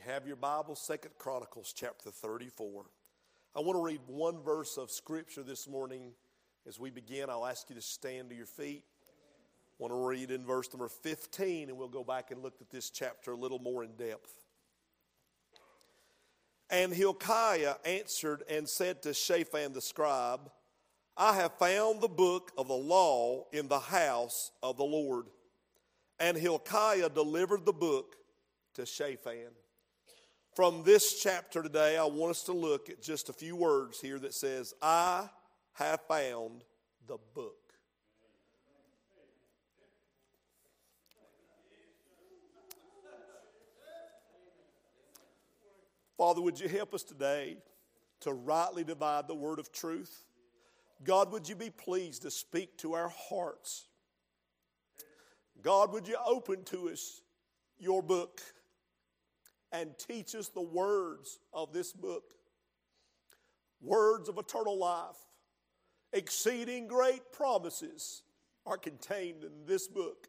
You have your Bible, Second Chronicles chapter 34. I want to read one verse of Scripture this morning. As we begin, I'll ask you to stand to your feet. I want to read in verse number 15, and we'll go back and look at this chapter a little more in depth. And Hilkiah answered and said to Shaphan the scribe, I have found the book of the law in the house of the Lord. And Hilkiah delivered the book to Shaphan. From this chapter today, I want us to look at just a few words here that says, I have found the book. Father, would you help us today to rightly divide the word of truth? God, would you be pleased to speak to our hearts? God, would you open to us your book and teach us the words of this book? Words of eternal life, exceeding great promises are contained in this book.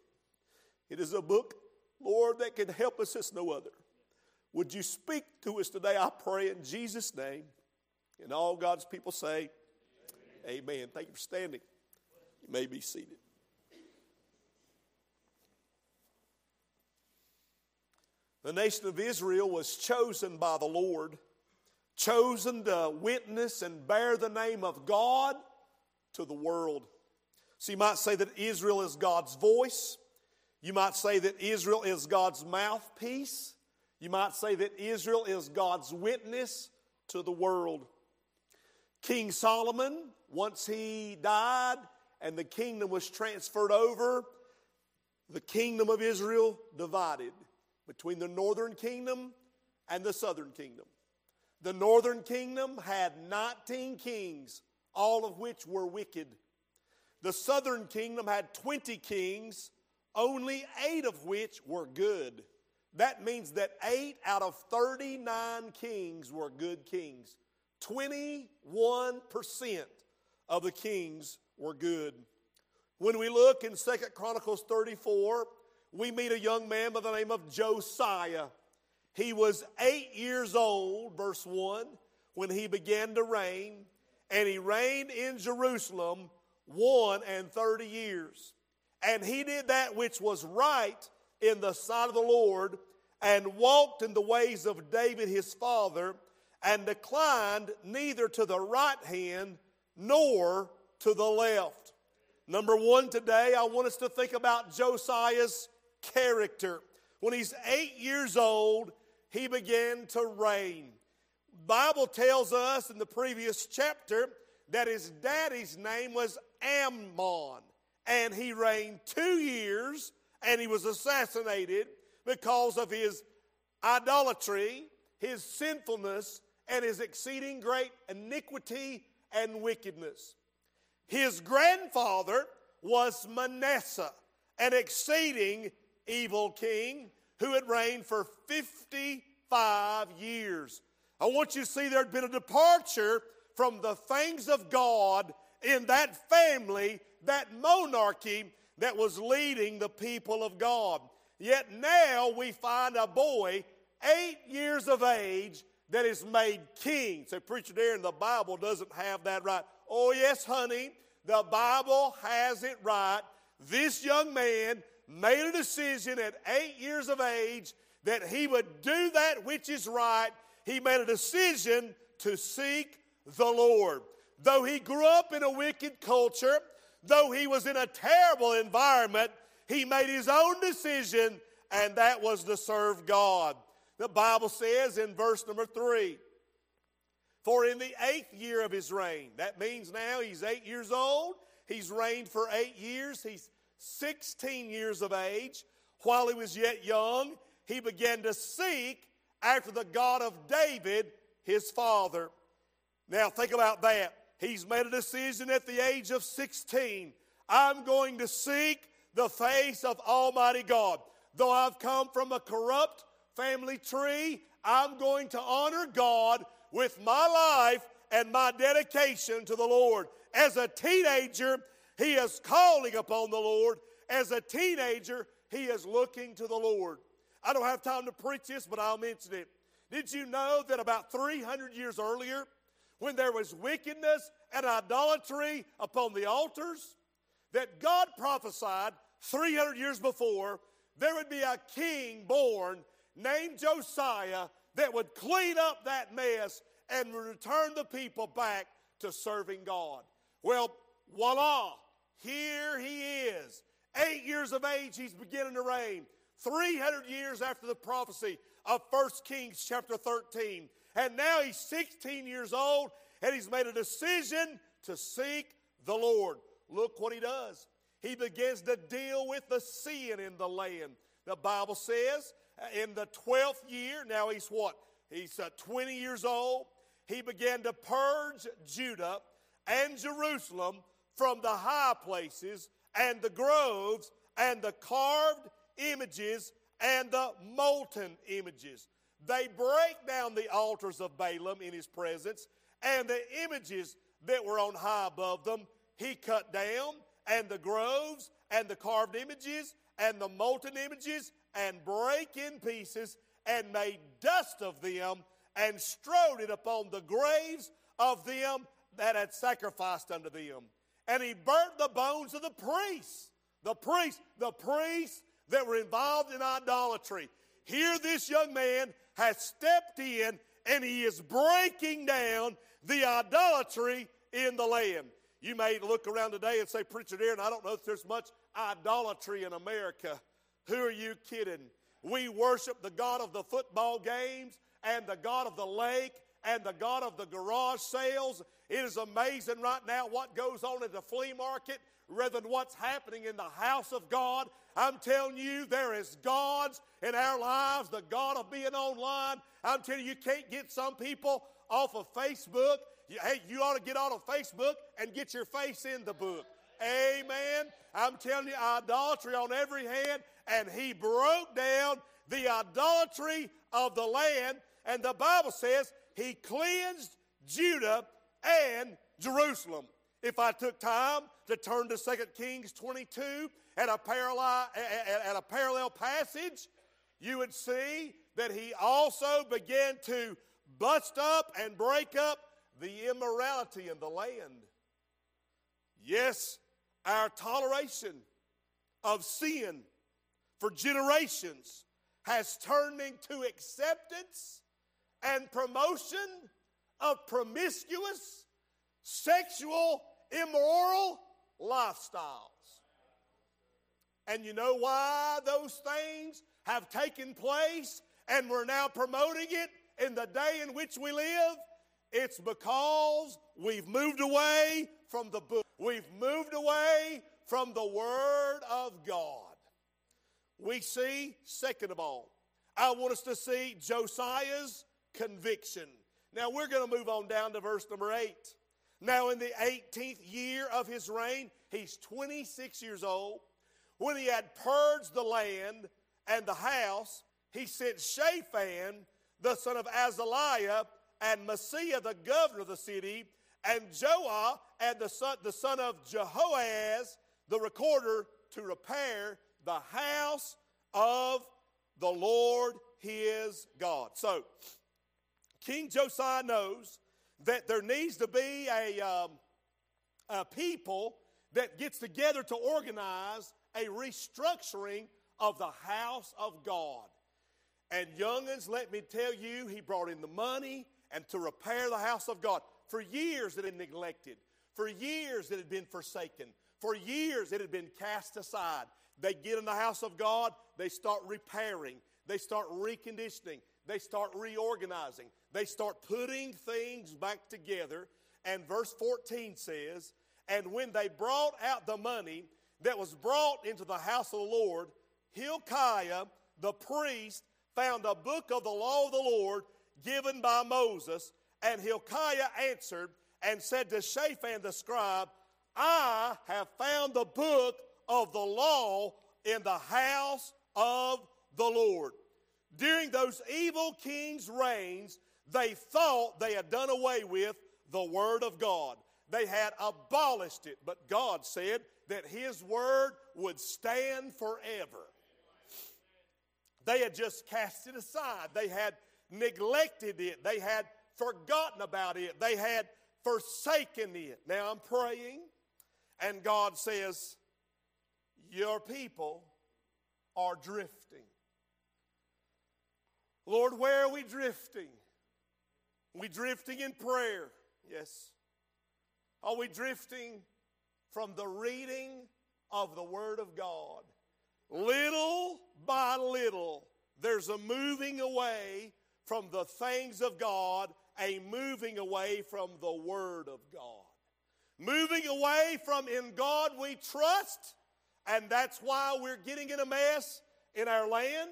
It is a book, Lord, that can help us as no other. Would you speak to us today? I pray in Jesus' name. And all God's people say, Amen. Amen. Thank you for standing. You may be seated. The nation of Israel was chosen by the Lord, chosen to witness and bear the name of God to the world. So you might say that Israel is God's voice. You might say that Israel is God's mouthpiece. You might say that Israel is God's witness to the world. King Solomon, once he died and the kingdom was transferred over, the kingdom of Israel divided between the northern kingdom and the southern kingdom. The northern kingdom had 19 kings, all of which were wicked. The southern kingdom had 20 kings, only eight of which were good. That means that eight out of 39 kings were good kings. 21% of the kings were good. When we look in Second Chronicles 34, we meet a young man by the name of Josiah. He was eight years old, verse 1, when he began to reign, and he reigned in Jerusalem one and thirty years. And he did that which was right in the sight of the Lord and walked in the ways of David his father and declined neither to the right hand nor to the left. Number one today, I want us to think about Josiah's character. When he's eight years old, he began to reign. Bible tells us in the previous chapter that his daddy's name was Amon, and he reigned two years, and he was assassinated because of his idolatry, his sinfulness, and his exceeding great iniquity and wickedness. His grandfather was Manasseh, an exceeding evil king who had reigned for 55 years. I want you to see there had been a departure from the things of God in that family, that monarchy that was leading the people of God. Yet now we find a boy, eight years of age, that is made king. So, preacher, Darren, the Bible doesn't have that right. Oh, yes, honey, the Bible has it right. This young man made a decision at eight years of age that he would do that which is right. He made a decision to seek the Lord. Though he grew up in a wicked culture, though he was in a terrible environment, he made his own decision, and that was to serve God. The Bible says in verse number three, for in the eighth year of his reign, that means now he's eight years old, he's reigned for eight years, he's 16 years of age. While he was yet young, he began to seek after the God of David, his father. Now, think about that. He's made a decision at the age of 16. I'm going to seek the face of Almighty God. Though I've come from a corrupt family tree, I'm going to honor God with my life and my dedication to the Lord. As a teenager, he is calling upon the Lord. As a teenager, he is looking to the Lord. I don't have time to preach this, but I'll mention it. Did you know that about 300 years earlier, when there was wickedness and idolatry upon the altars, that God prophesied 300 years before there would be a king born named Josiah that would clean up that mess and return the people back to serving God. Well, voila, here he is. Eight years of age, he's beginning to reign. 300 years after the prophecy of 1 Kings chapter 13. And now he's 16 years old and he's made a decision to seek the Lord. Look what he does. He begins to deal with the sin in the land. The Bible says uh, in the 12th year, now he's what? He's uh, 20 years old. He began to purge Judah and Jerusalem from the high places and the groves and the carved images and the molten images. They break down the altars of Baalim in his presence, and the images that were on high above them he cut down, and the groves and the carved images and the molten images, and break in pieces, and made dust of them, and strode it upon the graves of them that had sacrificed unto them. And he burnt the bones of the priests, the priests, the priests that were involved in idolatry. Here, this young man has stepped in and he is breaking down the idolatry in the land. You may look around today and say, Preacher Darren, I don't know if there's much idolatry in America. Who are you kidding? We worship the God of the football games and the God of the lake and the God of the garage sales. It is amazing right now what goes on at the flea market rather than what's happening in the house of God. I'm telling you, there is gods in our lives, the God of being online. I'm telling you, you can't get some people off of Facebook. Hey, you ought to get on Facebook and get your face in the book. Amen. I'm telling you, idolatry on every hand, and he broke down the idolatry of the land, and the Bible says he cleansed Judah and Jerusalem. If I took time to turn to 2 Kings 22 at a, parallel, at a parallel passage, you would see that he also began to bust up and break up the immorality in the land. Yes, our toleration of sin for generations has turned into acceptance and promotion of promiscuous, sexual, immoral lifestyles. And you know why those things have taken place and we're now promoting it in the day in which we live? It's because we've moved away from the book. We've moved away from the Word of God. We see, second of all, I want us to see Josiah's conviction. Now we're going to move on down to verse number 8. Now, in the 18th year of his reign, he's 26 years old. When he had purged the land and the house, he sent Shaphan, the son of Azaliah, and Maaseiah, the governor of the city, and Joah, and the son, the son of Jehoahaz, the recorder, to repair the house of the Lord his God. So, King Josiah knows that there needs to be a, um, a people that gets together to organize a restructuring of the house of God. And youngins, let me tell you, he brought in the money and to repair the house of God. For years it had been neglected. For years it had been forsaken. For years it had been cast aside. They get in the house of God, they start repairing, they start reconditioning, they start reorganizing, they start putting things back together. And verse 14 says, And when they brought out the money that was brought into the house of the Lord, Hilkiah the priest found a book of the law of the Lord given by Moses. And Hilkiah answered and said to Shaphan the scribe, I have found the book of the law in the house of the Lord. During those evil kings' reigns, they thought they had done away with the Word of God. They had abolished it, but God said that His Word would stand forever. They had just cast it aside. They had, neglected it. They had forgotten about it. They had forsaken it. Now I'm praying, and God says, Your people are drifting. Lord, where are we drifting? We drifting in prayer? Yes. Are we drifting from the reading of the Word of God? Little by little, there's a moving away from the things of God, a moving away from the Word of God. Moving away from in God we trust, and that's why we're getting in a mess in our land,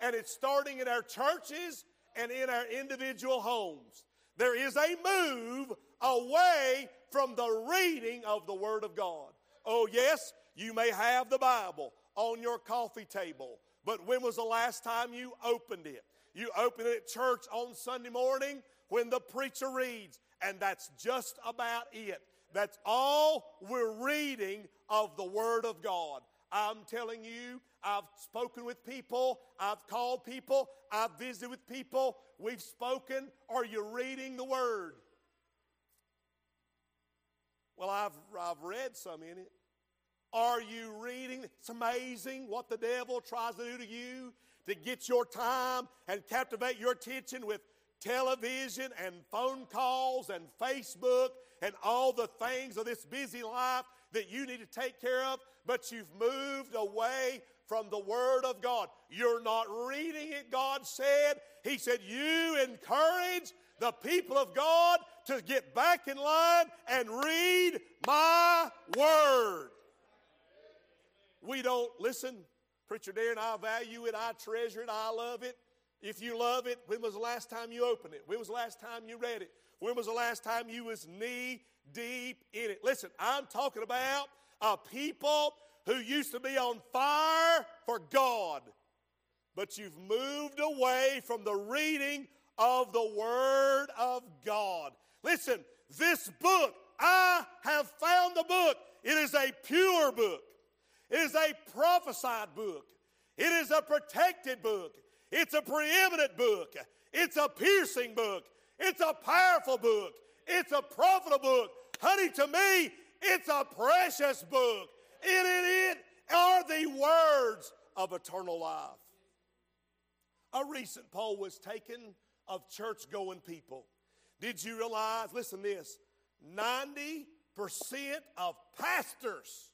and it's starting in our churches and in our individual homes. There is a move away from the reading of the Word of God. Oh, yes, you may have the Bible on your coffee table, but when was the last time you opened it? You open it at church on Sunday morning when the preacher reads, and that's just about it. That's all we're reading of the Word of God. I'm telling you, I've spoken with people, I've called people, I've visited with people, we've spoken. Are you reading the Word? Well, I've, I've read some in it. Are you reading? It's amazing what the devil tries to do to you to get your time and captivate your attention with television and phone calls and Facebook and all the things of this busy life that you need to take care of, but you've moved away from the Word of God. You're not reading it, God said. He said, You encourage the people of God to get back in line and read my Word. We don't listen. Preacher Darren, I value it, I treasure it, I love it. If you love it, when was the last time you opened it? When was the last time you read it? When was the last time you was knee deep in it? Listen, I'm talking about a people who used to be on fire for God, but you've moved away from the reading of the Word of God. Listen, this book, I have found the book. It is a pure book. It is a prophesied book. It is a protected book. It's a preeminent book. It's a piercing book. It's a powerful book. It's a profitable book. Honey, to me, it's a precious book. In it are the words of eternal life. A recent poll was taken of church going people. Did you realize, listen this, 90% of pastors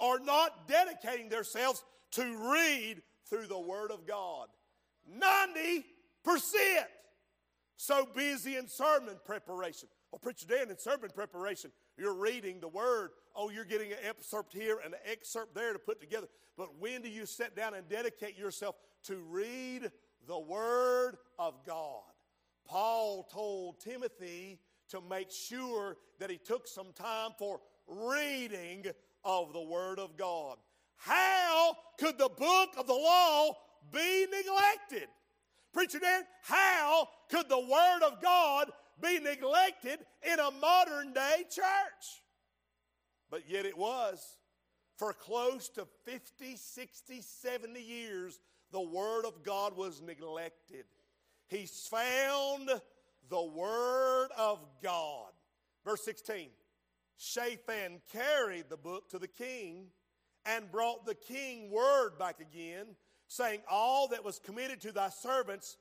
are not dedicating themselves to read through the Word of God. 90%. So busy in sermon preparation. Oh, Preacher Dan, in sermon preparation, you're reading the Word. Oh, you're getting an excerpt here and an excerpt there to put together. But when do you sit down and dedicate yourself to read the Word of God? Paul told Timothy to make sure that he took some time for reading of the Word of God. How could the book of the law be neglected? Preacher Dan, how could the Word of God be neglected in a modern day church? But yet it was. For close to 50, 60, 70 years, the Word of God was neglected. He's found the Word of God. Verse 16 Shaphan carried the book to the king and brought the king word back again, saying, All that was committed to thy servants,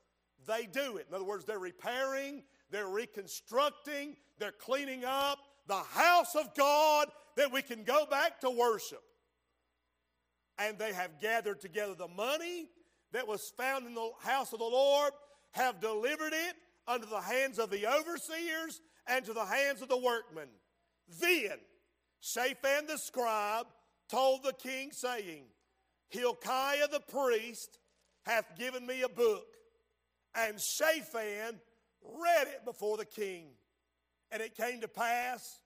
they do it. In other words, they're repairing, they're reconstructing, they're cleaning up the house of God that we can go back to worship. And they have gathered together the money that was found in the house of the Lord, have delivered it under the hands of the overseers and to the hands of the workmen. Then Shaphan the scribe told the king, saying, Hilkiah the priest hath given me a book. And Shaphan read it before the king. And it came to pass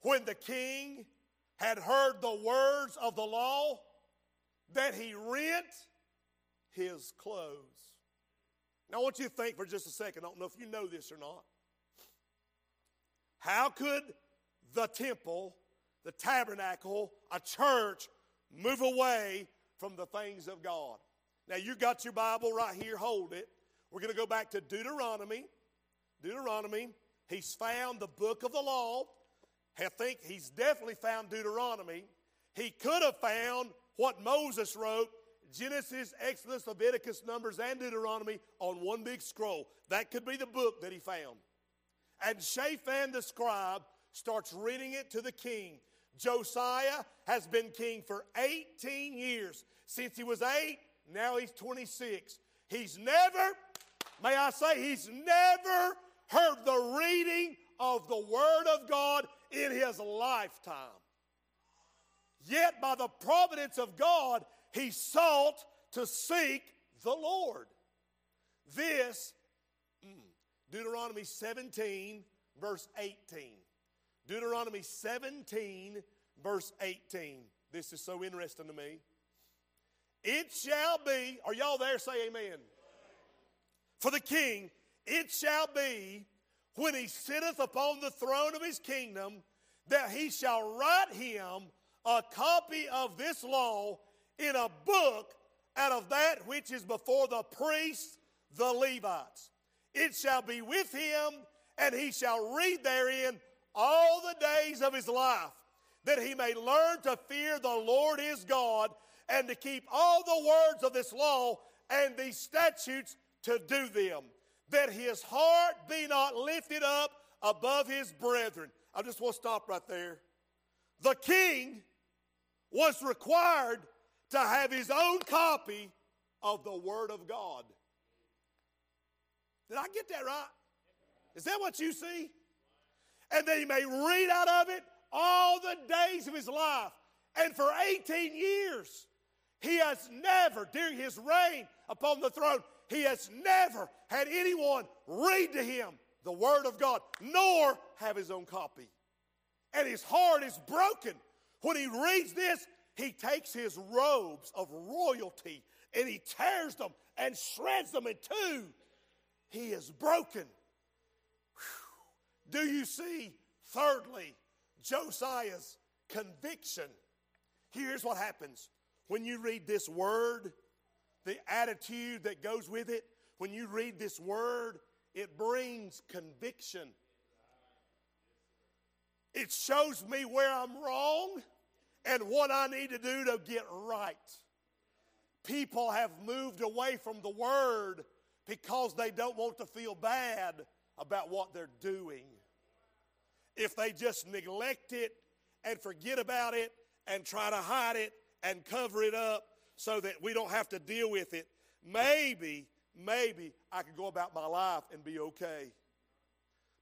when the king had heard the words of the law that he rent his clothes. Now, I want you to think for just a second. I don't know if you know this or not. How could the temple, the tabernacle, a church move away from the things of God? Now, you got your Bible right here, hold it. We're going to go back to Deuteronomy. Deuteronomy. He's found the book of the law. I think he's definitely found Deuteronomy. He could have found what Moses wrote Genesis, Exodus, Leviticus, Numbers, and Deuteronomy on one big scroll. That could be the book that he found. And Shaphan the scribe starts reading it to the king. Josiah has been king for 18 years. Since he was eight, now he's 26. He's never, may I say, he's never heard the reading of the Word of God in his lifetime. Yet, by the providence of God, he sought to seek the Lord. This, mm, Deuteronomy 17, verse 18. Deuteronomy 17, verse 18. This is so interesting to me. It shall be, are y'all there? Say amen. For the king, it shall be when he sitteth upon the throne of his kingdom that he shall write him a copy of this law in a book out of that which is before the priests, the Levites. It shall be with him, and he shall read therein all the days of his life, that he may learn to fear the Lord his God, and to keep all the words of this law and these statutes to do them, that his heart be not lifted up above his brethren. I just want to stop right there. The king was required to have his own copy of the Word of God. Did I get that right? Is that what you see? And that he may read out of it all the days of his life. And for 18 years, he has never, during his reign upon the throne, he has never had anyone read to him the Word of God, nor have his own copy. And his heart is broken. When he reads this, he takes his robes of royalty and he tears them and shreds them in two. He is broken. Whew. Do you see, thirdly, Josiah's conviction? Here's what happens when you read this word, the attitude that goes with it. When you read this word, it brings conviction. It shows me where I'm wrong and what I need to do to get right. People have moved away from the Word because they don't want to feel bad about what they're doing. If they just neglect it and forget about it and try to hide it and cover it up so that we don't have to deal with it, maybe, maybe I could go about my life and be okay.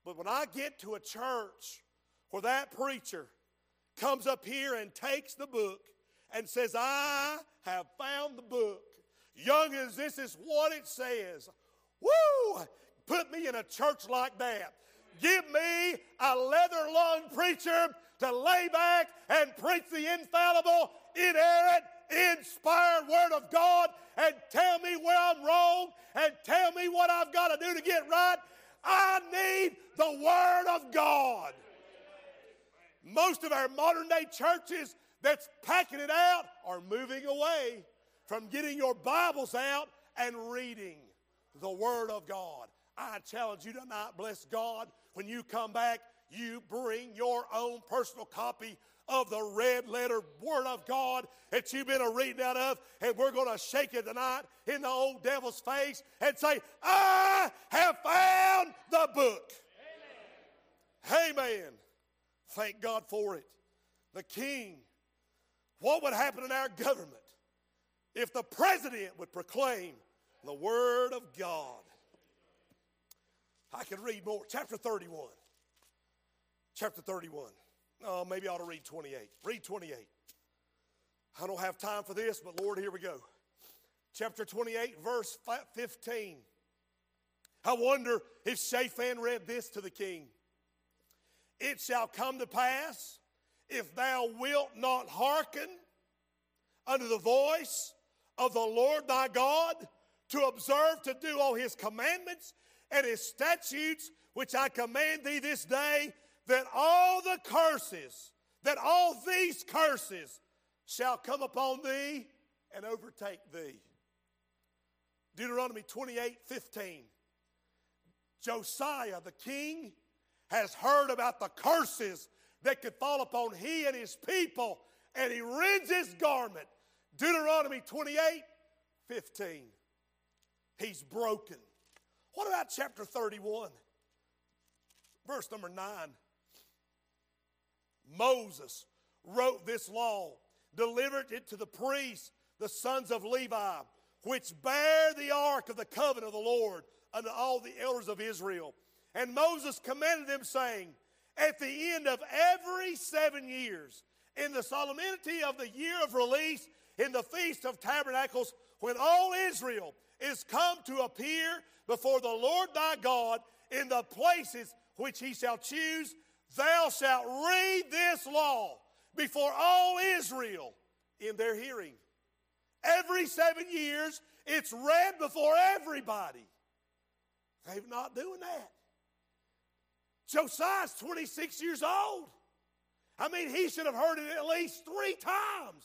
But when I get to a church where that preacher comes up here and takes the book and says, I have found the book. Young as this is what it says. Woo! Put me in a church like that. Give me a leather lung preacher to lay back and preach the infallible, inerrant, inspired Word of God and tell me where I'm wrong and tell me what I've got to do to get right. I need the Word of God. Most of our modern day churches that's packing it out are moving away from getting your Bibles out and reading the Word of God. I challenge you tonight, bless God, when you come back, you bring your own personal copy of the red letter Word of God that you've been reading out of, and we're going to shake it tonight in the old devil's face and say, I have found the book. Amen. Amen. Thank God for it. The king. What would happen in our government if the president would proclaim the word of God? I can read more. Chapter 31. Chapter 31. Oh, maybe I ought to read 28. Read 28. I don't have time for this, but Lord, here we go. Chapter 28, verse 15. I wonder if Shaphan read this to the king. It shall come to pass, if thou wilt not hearken unto the voice of the Lord thy God, to observe to do all his commandments and his statutes, which I command thee this day, that all the curses, that all these curses shall come upon thee and overtake thee. Deuteronomy 28 15. Josiah, the king, has heard about the curses that could fall upon he and his people, and he rends his garment. Deuteronomy 28 15. He's broken. What about chapter 31? Verse number 9. Moses wrote this law, delivered it to the priests, the sons of Levi, which bear the ark of the covenant of the Lord unto all the elders of Israel. And Moses commanded them, saying, At the end of every seven years, in the solemnity of the year of release, in the feast of tabernacles, when all Israel is come to appear before the Lord thy God in the places which he shall choose, thou shalt read this law before all Israel in their hearing. Every seven years, it's read before everybody. They're not doing that. Josiah's 26 years old. I mean, he should have heard it at least three times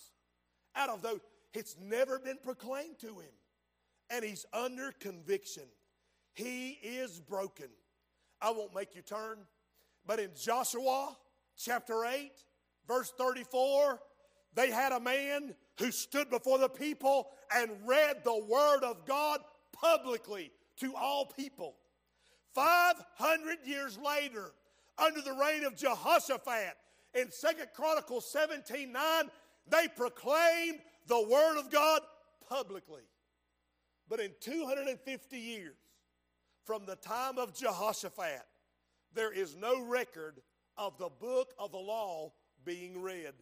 out of those. It's never been proclaimed to him. And he's under conviction. He is broken. I won't make you turn, but in Joshua chapter 8, verse 34, they had a man who stood before the people and read the word of God publicly to all people. 500 years later, under the reign of Jehoshaphat, in Second Chronicles 17 9, they proclaimed the word of God publicly. But in 250 years, from the time of Jehoshaphat, there is no record of the book of the law being read.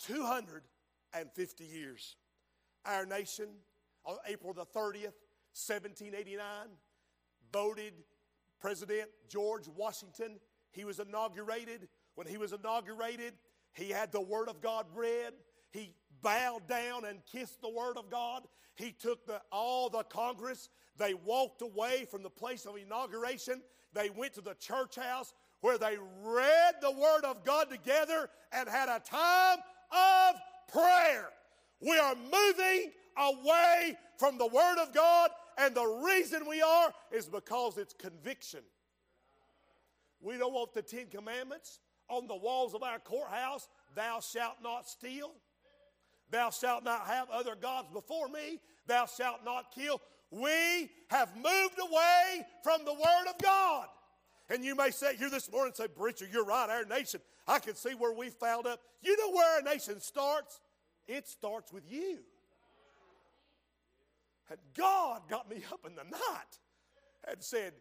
250 years. Our nation, on April the 30th, 1789, voted President George Washington. He was inaugurated. When he was inaugurated, he had the Word of God read. He bowed down and kissed the Word of God. He took the, all the Congress. They walked away from the place of inauguration. They went to the church house where they read the Word of God together and had a time of prayer. We are moving away from the Word of God, and the reason we are is because it's conviction. We don't want the Ten Commandments on the walls of our courthouse Thou shalt not steal. Thou shalt not have other gods before me. Thou shalt not kill. We have moved away from the Word of God. And you may say here this morning and say, Preacher, you're right, our nation. I can see where we found up. You know where our nation starts? It starts with you. And God got me up in the night and said,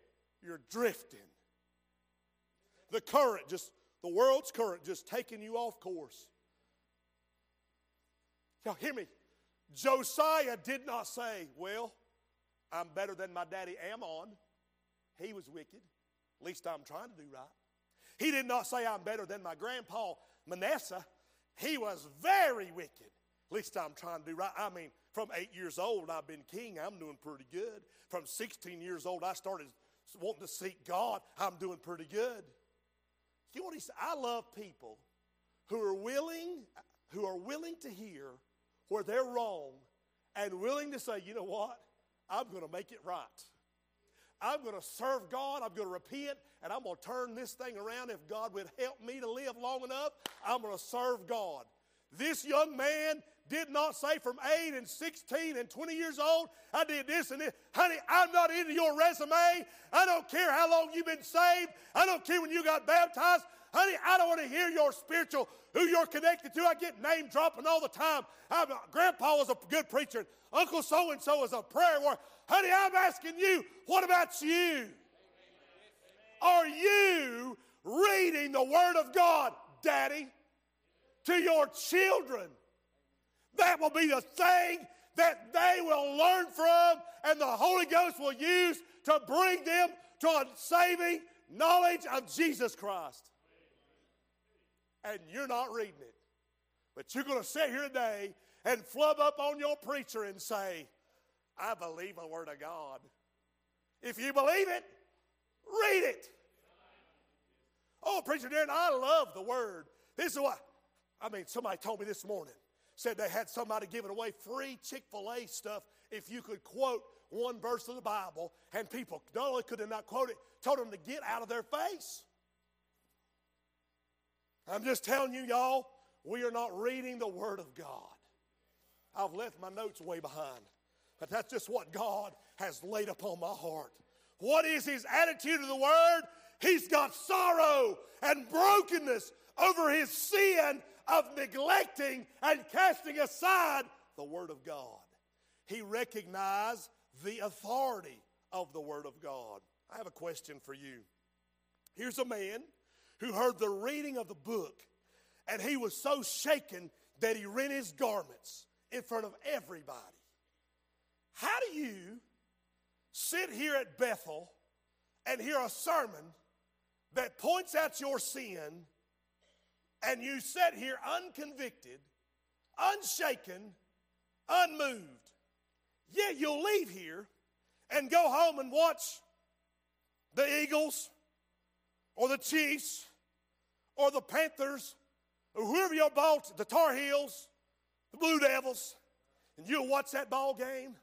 You're drifting. The current, just the world's current, just taking you off course. Y'all hear me? Josiah did not say, Well, I'm better than my daddy Amon. He was wicked. At least I'm trying to do right. He did not say, I'm better than my grandpa Manasseh. He was very wicked. At least I'm trying to do right. I mean, from eight years old, I've been king. I'm doing pretty good. From 16 years old, I started wanting to seek God. I'm doing pretty good. You know what he said? I love people who are willing, who are willing to hear where they're wrong and willing to say, you know what? I'm going to make it right. I'm going to serve God. I'm going to repent, and I'm going to turn this thing around. If God would help me to live long enough, I'm going to serve God. This young man did not say from 8 and 16 and 20 years old, I did this and this. Honey, I'm not into your resume. I don't care how long you've been saved. I don't care when you got baptized. Honey, I don't want to hear your spiritual, who you're connected to. I get name dropping all the time. I'm, Grandpa was a good preacher. Uncle so and so is a prayer warrior. Honey, I'm asking you, what about you? Are you reading the Word of God, Daddy, to your children? That will be the thing that they will learn from and the Holy Ghost will use to bring them to a saving knowledge of Jesus Christ. And you're not reading it. But you're going to sit here today and flub up on your preacher and say, I believe the Word of God. If you believe it, read it. Oh, Preacher Darren, I love the Word. This is what, I mean, somebody told me this morning said they had somebody giving away free Chick fil A stuff if you could quote one verse of the Bible, and people not only could they not quote it, told them to get out of their face. I'm just telling you, y'all, we are not reading the Word of God. I've left my notes way behind, but that's just what God has laid upon my heart. What is his attitude to the Word? He's got sorrow and brokenness over his sin of neglecting and casting aside the Word of God. He recognized the authority of the Word of God. I have a question for you. Here's a man who heard the reading of the book, and he was so shaken that he rent his garments in front of everybody. How do you sit here at Bethel and hear a sermon that points out your sin, and you sit here unconvicted, unshaken, unmoved? Yeah, you'll leave here and go home and watch the Eagles or the Chiefs or the Panthers or whoever your ball, the Tar Heels, the Blue Devils, and you'll watch that ball game.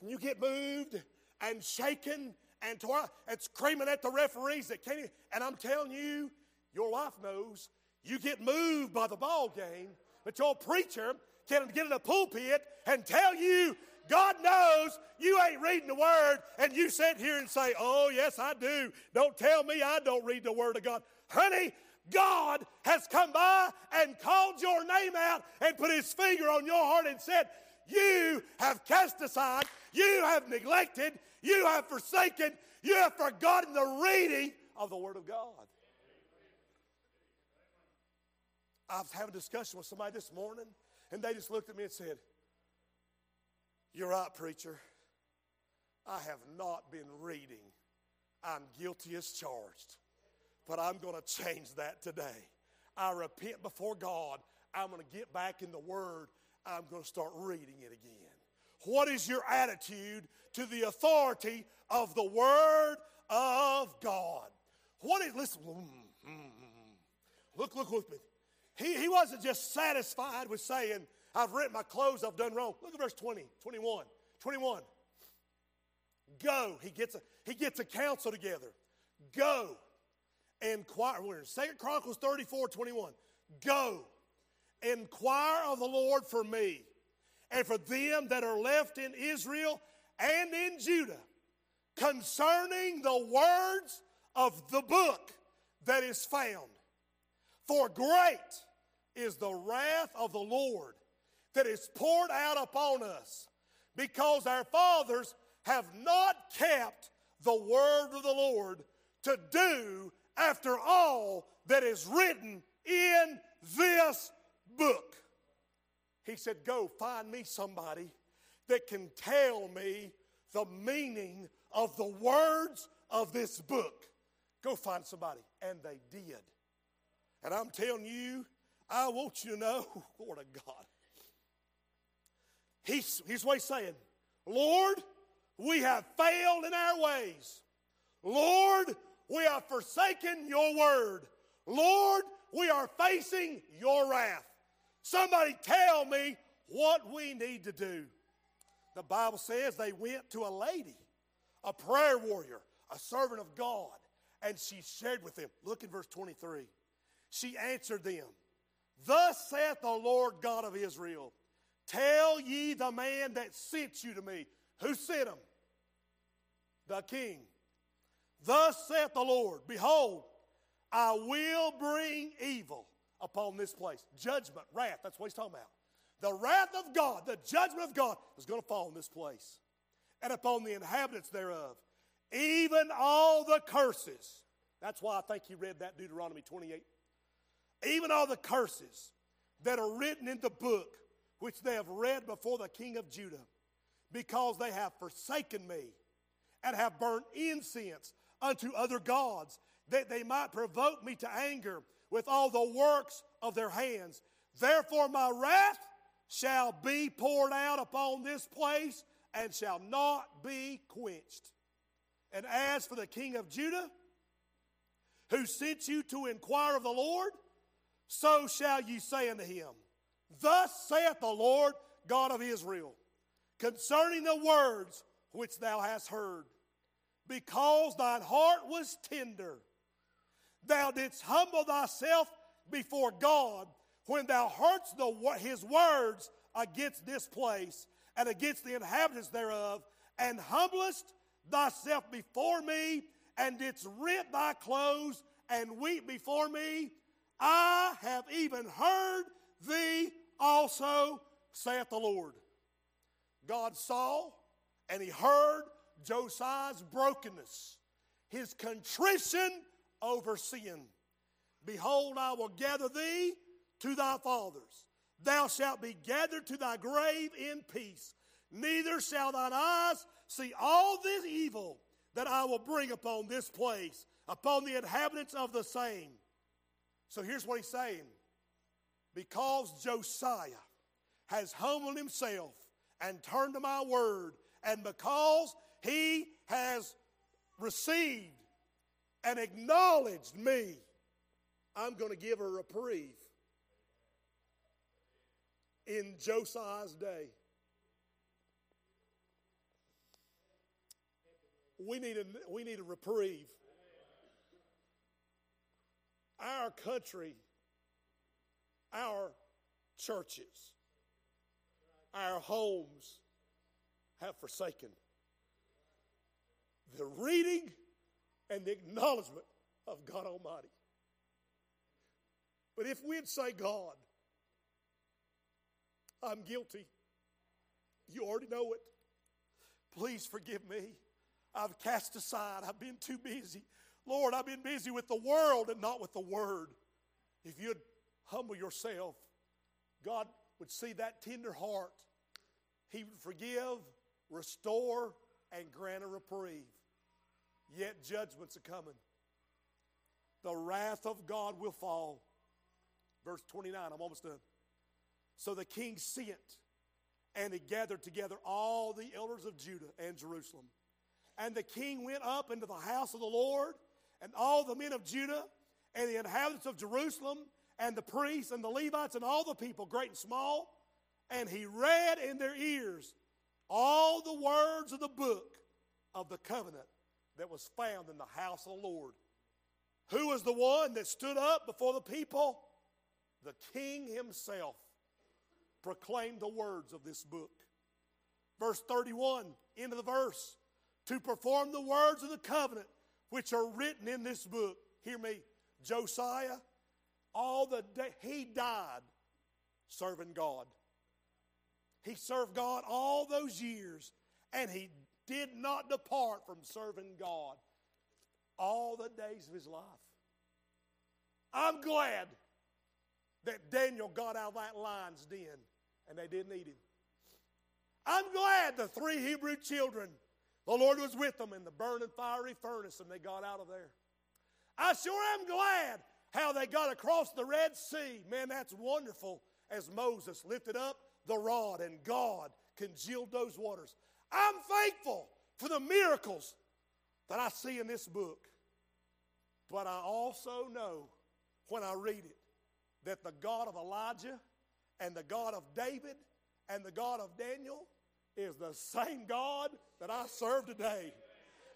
And you get moved and shaken and tore and screaming at the referees that can't even, and I'm telling you, your wife knows, you get moved by the ball game, but your preacher can get in a pulpit and tell you God knows you ain't reading the Word, and you sit here and say, Oh, yes, I do. Don't tell me I don't read the Word of God. Honey, God has come by and called your name out and put his finger on your heart and said, You have cast aside, you have neglected, you have forsaken, you have forgotten the reading of the Word of God. I was having a discussion with somebody this morning, and they just looked at me and said, You're right, preacher. I have not been reading. I'm guilty as charged. But I'm going to change that today. I repent before God. I'm going to get back in the Word. I'm going to start reading it again. What is your attitude to the authority of the Word of God? What is, listen, mm, mm, mm, look, look with me. He, he wasn't just satisfied with saying, I've rent my clothes, I've done wrong. Look at verse 20, 21. 21. Go. He gets a, he gets a council together. Go inquire. We're in Second Chronicles 34 21. Go, inquire of the Lord for me and for them that are left in Israel and in Judah concerning the words of the book that is found. For great is the wrath of the Lord that is poured out upon us because our fathers have not kept the word of the Lord to do after all that is written in this book. He said, Go find me somebody that can tell me the meaning of the words of this book. Go find somebody. And they did. And I'm telling you, I want you to know, Lord of God. He's, here's what he's saying Lord, we have failed in our ways. Lord, we have forsaken your word. Lord, we are facing your wrath. Somebody tell me what we need to do. The Bible says they went to a lady, a prayer warrior, a servant of God, and she shared with them. Look in verse 23. She answered them, Thus saith the Lord God of Israel, Tell ye the man that sent you to me. Who sent him? The king. Thus saith the Lord, Behold, I will bring evil upon this place. Judgment, wrath, that's what he's talking about. The wrath of God, the judgment of God is going to fall on this place and upon the inhabitants thereof. Even all the curses. That's why I think he read that Deuteronomy 28. Even all the curses that are written in the book which they have read before the king of Judah, because they have forsaken me and have burnt incense unto other gods, that they might provoke me to anger with all the works of their hands. Therefore, my wrath shall be poured out upon this place and shall not be quenched. And as for the king of Judah, who sent you to inquire of the Lord, so shall you say unto him, Thus saith the Lord God of Israel, concerning the words which thou hast heard, because thine heart was tender, thou didst humble thyself before God when thou heardst the, his words against this place and against the inhabitants thereof, and humblest thyself before me, and didst rent thy clothes and weep before me, I have even heard thee also, saith the Lord. God saw and he heard Josiah's brokenness, his contrition over sin. Behold, I will gather thee to thy fathers. Thou shalt be gathered to thy grave in peace. Neither shall thine eyes see all this evil that I will bring upon this place, upon the inhabitants of the same. So here's what he's saying because Josiah has humbled himself and turned to my word, and because he has received and acknowledged me, I'm going to give a reprieve in Josiah's day. We need a, we need a reprieve. Our country, our churches, our homes have forsaken the reading and the acknowledgement of God Almighty. But if we'd say, God, I'm guilty, you already know it. Please forgive me. I've cast aside. I've been too busy. Lord, I've been busy with the world and not with the Word. If you'd humble yourself, God would see that tender heart. He would forgive, restore, and grant a reprieve. Yet judgments are coming. The wrath of God will fall. Verse 29, I'm almost done. So the king sent, and he gathered together all the elders of Judah and Jerusalem. And the king went up into the house of the Lord, and all the men of Judah, and the inhabitants of Jerusalem, and the priests, and the Levites, and all the people, great and small. And he read in their ears all the words of the book of the covenant that was found in the house of the Lord. Who was the one that stood up before the people? The king himself proclaimed the words of this book. Verse 31, into the verse, to perform the words of the covenant which are written in this book. Hear me, Josiah, all the day, he died serving God. He served God all those years, and he did not depart from serving God all the days of his life. I'm glad that Daniel got out of that lion's den and they didn't eat him. I'm glad the three Hebrew children, the Lord was with them in the burning fiery furnace and they got out of there. I sure am glad how they got across the Red Sea. Man, that's wonderful as Moses lifted up the rod and God congealed those waters. I'm thankful for the miracles that I see in this book. But I also know when I read it that the God of Elijah and the God of David and the God of Daniel is the same God that I serve today.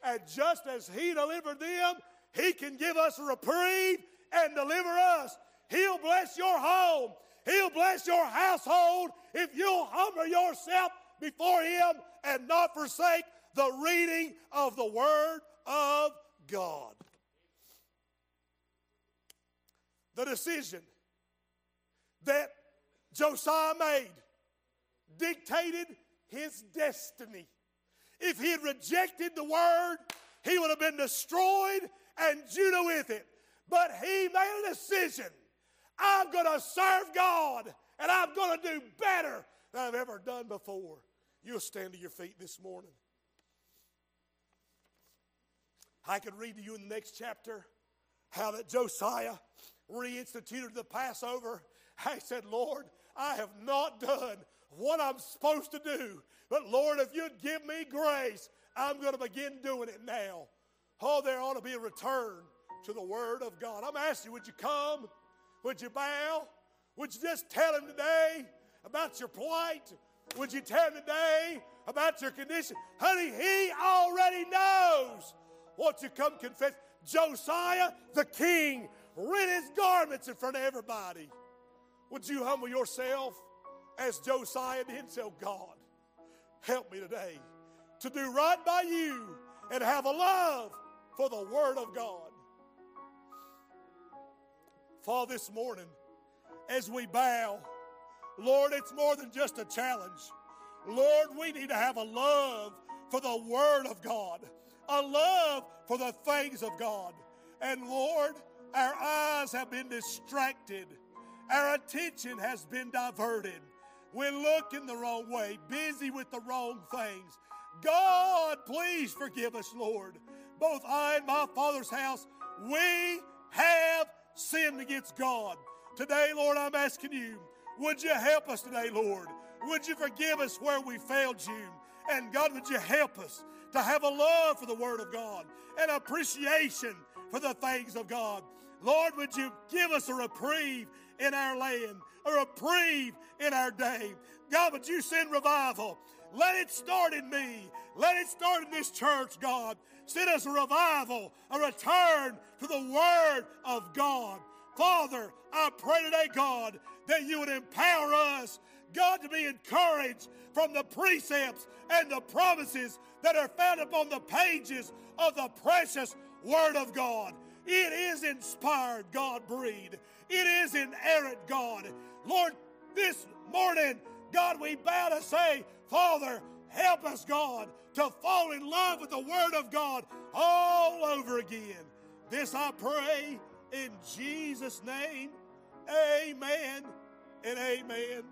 And just as He delivered them, He can give us a reprieve and deliver us. He'll bless your home. He'll bless your household if you'll humble yourself before Him and not forsake the reading of the Word of God. The decision that Josiah made dictated his destiny. If he had rejected the word, he would have been destroyed and Judah with it. But he made a decision I'm going to serve God and I'm going to do better than I've ever done before. You'll stand to your feet this morning. I could read to you in the next chapter how that Josiah reinstituted the Passover. I said, Lord, I have not done what I'm supposed to do. But Lord, if you'd give me grace, I'm going to begin doing it now. Oh, there ought to be a return to the Word of God. I'm asking you, would you come? Would you bow? Would you just tell him today about your plight? Would you tell him today about your condition? Honey, he already knows what you come confess. Josiah, the king, rent his garments in front of everybody. Would you humble yourself as Josiah did? Oh God, help me today to do right by you and have a love for the Word of God. Fall this morning, as we bow, Lord, it's more than just a challenge. Lord, we need to have a love for the Word of God, a love for the things of God. And Lord, our eyes have been distracted, our attention has been diverted. We're looking the wrong way, busy with the wrong things. God, please forgive us, Lord. Both I and my Father's house, we have sinned against God. Today, Lord, I'm asking you, would you help us today, Lord? Would you forgive us where we failed you? And God, would you help us to have a love for the Word of God and appreciation for the things of God? Lord, would you give us a reprieve in our land, a reprieve in our day? God, would you send revival? Let it start in me. Let it start in this church, God. Send us a revival, a return to the Word of God. Father, I pray today, God, that you would empower us, God, to be encouraged from the precepts and the promises that are found upon the pages of the precious Word of God. It is inspired, God breathed. It is inerrant, God. Lord, this morning, God, we bow to say, Father, help us, God, to fall in love with the Word of God all over again. This I pray in Jesus' name. Amen and amen.